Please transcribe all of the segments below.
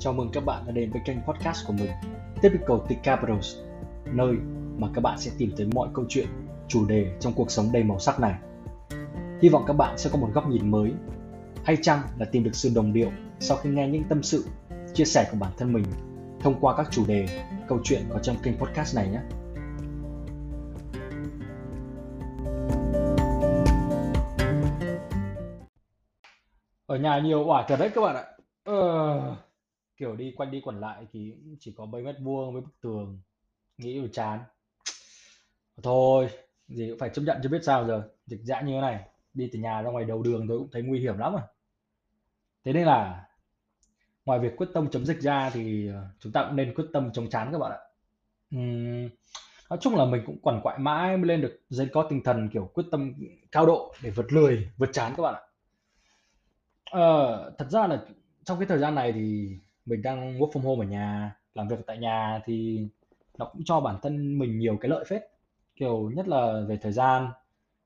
Chào mừng các bạn đã đến với kênh podcast của mình Typical T Capitals Nơi mà các bạn sẽ tìm thấy mọi câu chuyện, chủ đề trong cuộc sống đầy màu sắc này. Hy vọng các bạn sẽ có một góc nhìn mới Hay chăng là tìm được sự đồng điệu sau khi nghe những tâm sự, chia sẻ của bản thân mình Thông qua các chủ đề, câu chuyện có trong kênh podcast này nhé. Ở nhà nhiều quả thật đấy các bạn ạ. Ờ kiểu đi quanh đi quẩn lại thì chỉ có mấy mét vuông với bức tường nghĩ là chán. Thôi gì cũng phải chấp nhận cho biết sao giờ. Dịch dã như thế này đi từ nhà ra ngoài đầu đường tôi cũng thấy nguy hiểm lắm à. Thế nên là ngoài việc quyết tâm chống dịch ra thì ờ, chúng ta cũng nên quyết tâm chống chán các bạn ạ. Uhm, nói chung là mình cũng quằn quại mãi mới lên được dây có tinh thần kiểu quyết tâm cao độ để vượt lười vượt chán các bạn ạ. À, thật ra là trong cái thời gian này thì mình đang work from home ở nhà, làm việc tại nhà thì nó cũng cho bản thân mình nhiều cái lợi phết. Kiểu nhất là về thời gian,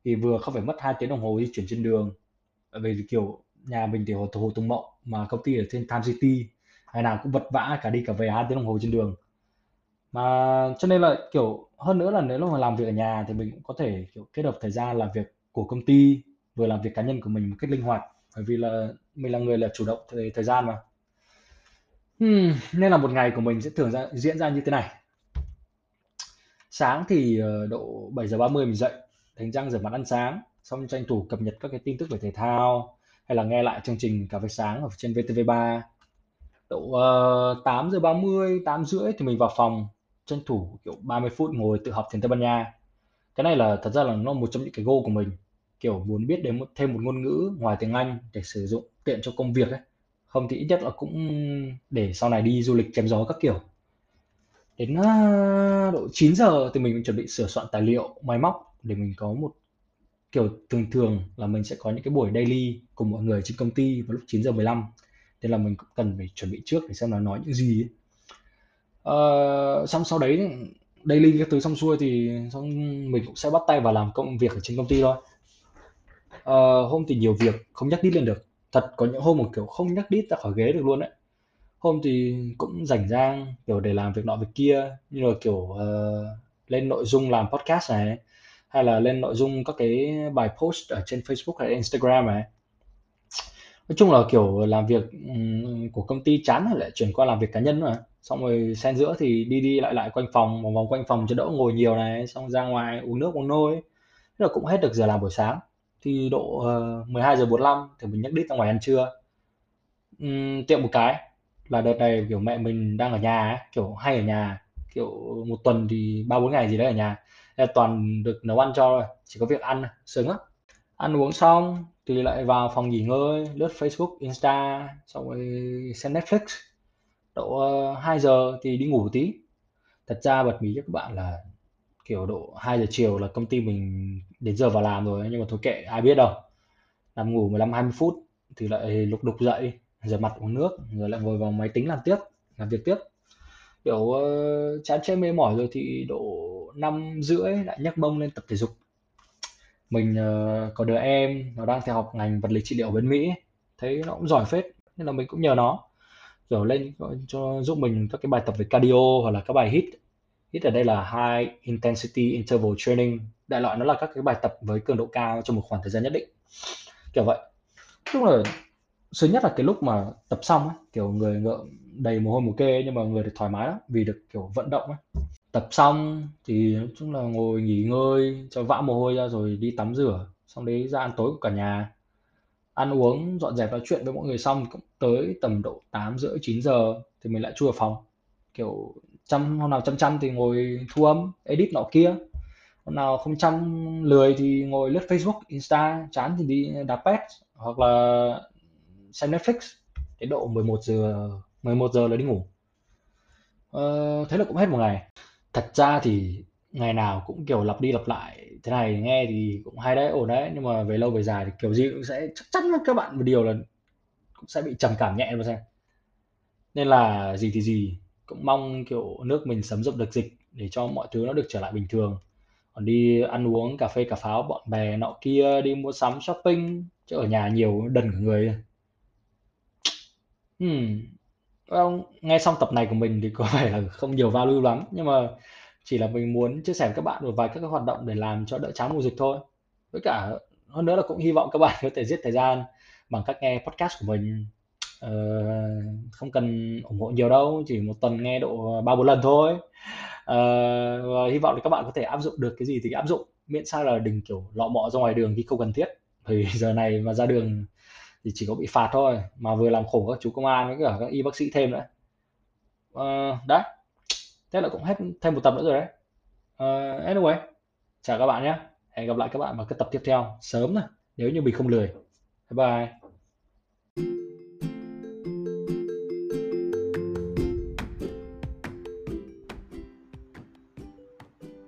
thì vừa không phải mất hai tiếng đồng hồ di chuyển trên đường. Bởi vì kiểu nhà mình thì hồ Hồ Tùng Mậu mà công ty ở trên Time City, ngày nào cũng vật vã cả đi cả về hai tiếng đồng hồ trên đường. Mà cho nên là kiểu hơn nữa là nếu mà làm việc ở nhà thì mình cũng có thể kiểu kết hợp thời gian làm việc của công ty, vừa làm việc cá nhân của mình một cách linh hoạt. Bởi vì là mình là người là chủ động về thời gian mà. Ừm, nên là một ngày của mình sẽ thường ra diễn ra như thế này. Sáng thì, ờ, độ 7:30 mình dậy, đánh răng rửa mặt ăn sáng, xong tranh thủ cập nhật các cái tin tức về thể thao hay là nghe lại chương trình Cà phê sáng ở trên VTV3. Độ, uh, 8:30, 8:30 thì mình vào phòng, tranh thủ, kiểu, 30 phút ngồi tự học tiếng Tây Ban Nha. Cái này là thật ra là nó một trong những cái goal của mình, kiểu, muốn biết đến một thêm một ngôn ngữ ngoài tiếng Anh để sử dụng tiện cho công việc ấy. Không thì ít nhất là cũng để sau này đi du lịch chém gió các kiểu. Đến à, độ 9 giờ thì mình chuẩn bị sửa soạn tài liệu, máy móc để mình có một kiểu thường thường là mình sẽ có những cái buổi daily cùng mọi người trên công ty vào lúc 9 giờ 15. Nên là mình cũng cần phải chuẩn bị trước để xem nó nói những gì ấy. Ờ, xong sau đấy daily các thứ xong xuôi thì xong mình cũng sẽ bắt tay vào làm công việc ở trên công ty thôi. Ờ, hôm thì nhiều việc không nhắc đi lên được. Thật có những hôm mà kiểu không nhắc đít ra khỏi ghế được luôn đấy. Hôm thì cũng rảnh rang kiểu để làm việc nọ việc kia như là kiểu uh, lên nội dung làm podcast này hay là lên nội dung các cái bài post ở trên Facebook hay Instagram này. Nói chung là kiểu làm việc của công ty chán rồi lại chuyển qua làm việc cá nhân mà. Xong rồi xen giữa thì đi đi lại lại quanh phòng, vòng vòng quanh phòng cho đỡ ngồi nhiều này, xong ra ngoài uống nước uống nôi. Thế là cũng hết được giờ làm buổi sáng. Thì độ ờ, uh, 12 giờ 45 thì mình nhắc đít ra ngoài ăn trưa. uhm, tiệm một cái là đợt này kiểu mẹ mình đang ở nhà ấy, kiểu hay ở nhà, kiểu một tuần thì ba bốn ngày gì đấy ở nhà. Là toàn được nấu ăn cho rồi chỉ có việc ăn sướng lắm. Ăn uống xong thì lại vào phòng nghỉ ngơi, lướt Facebook, Insta, xong rồi xem Netflix. Độ ờ, uh, 2 giờ thì đi ngủ tí. Thật ra bật mí cho các bạn là kiểu độ 2 giờ chiều là công ty mình đến giờ vào làm rồi nhưng mà thôi kệ ai biết đâu. Nằm ngủ 15 20 phút thì lại lục đục dậy, rửa mặt uống nước rồi lại ngồi vào máy tính làm tiếp, làm việc tiếp. Kiểu uh, chán chê mệt mỏi rồi thì độ năm rưỡi lại nhấc mông lên tập thể dục mình uh, có đứa em nó đang theo học ngành vật lý trị liệu bên Mỹ thấy nó cũng giỏi phết nên là mình cũng nhờ nó kiểu lên cho giúp mình các cái bài tập về cardio hoặc là các bài hit ít ở đây là high intensity interval training đại loại nó là các cái bài tập với cường độ cao trong một khoảng thời gian nhất định kiểu vậy lúc là sớm nhất là cái lúc mà tập xong ấy, kiểu người ngợm đầy mồ hôi mồ kê nhưng mà người được thoải mái lắm vì được kiểu vận động ấy Tập xong thì nói chung là ngồi nghỉ ngơi cho vã mồ hôi ra rồi đi tắm rửa, xong đấy ra ăn tối của cả nhà. Ăn uống, dọn dẹp nói chuyện với mọi người xong cũng tới tầm độ tám rưỡi chín giờ thì mình lại chui vào phòng. Kiểu chăm hôm nào chăm chăm thì ngồi thu âm, edit nọ kia. Hôm nào không chăm lười thì ngồi lướt Facebook, Insta, chán thì đi đạp pet hoặc là xem Netflix. Đến độ 11 giờ 11 giờ là đi ngủ. Ờ, thế là cũng hết một ngày. Thật ra thì ngày nào cũng, kiểu, lặp đi lặp lại thế này nghe thì cũng hay đấy, ổn đấy, nhưng mà về lâu về dài thì kiểu gì cũng sẽ chắc chắn là các bạn một điều là cũng sẽ bị trầm cảm nhẹ mà xem. Nên là gì thì gì, cũng mong, kiểu, nước mình sớm dập được dịch để cho mọi thứ nó được trở lại bình thường. Còn đi ăn uống cà phê cà pháo bạn bè nọ kia, đi mua sắm shopping, chứ ở nhà nhiều đần cả người. hmm. Well, nghe xong tập này của mình thì có vẻ là không nhiều value lắm, nhưng mà chỉ là mình muốn chia sẻ với các bạn một vài các cái hoạt động để làm cho đỡ chán mùa dịch thôi. Với cả hơn nữa là cũng hy vọng các bạn có thể giết thời gian bằng cách nghe podcast của mình uh, không cần ủng hộ nhiều đâu, chỉ một tuần nghe độ ba bốn lần thôi. uh, và hy vọng là các bạn có thể áp dụng được cái gì thì áp dụng, miễn sao là đừng kiểu lọ mọ ra ngoài đường khi không cần thiết. thì giờ này mà ra đường thì chỉ có bị phạt thôi, mà vừa làm khổ các chú công an với cả các y bác sĩ thêm nữa. uh, đấy, thế là cũng hết thêm một tập nữa rồi đấy. uh, anyway, chào các bạn nhé. Hẹn gặp lại các bạn vào cái tập tiếp theo sớm này, nếu như mình không lười. Bye bye.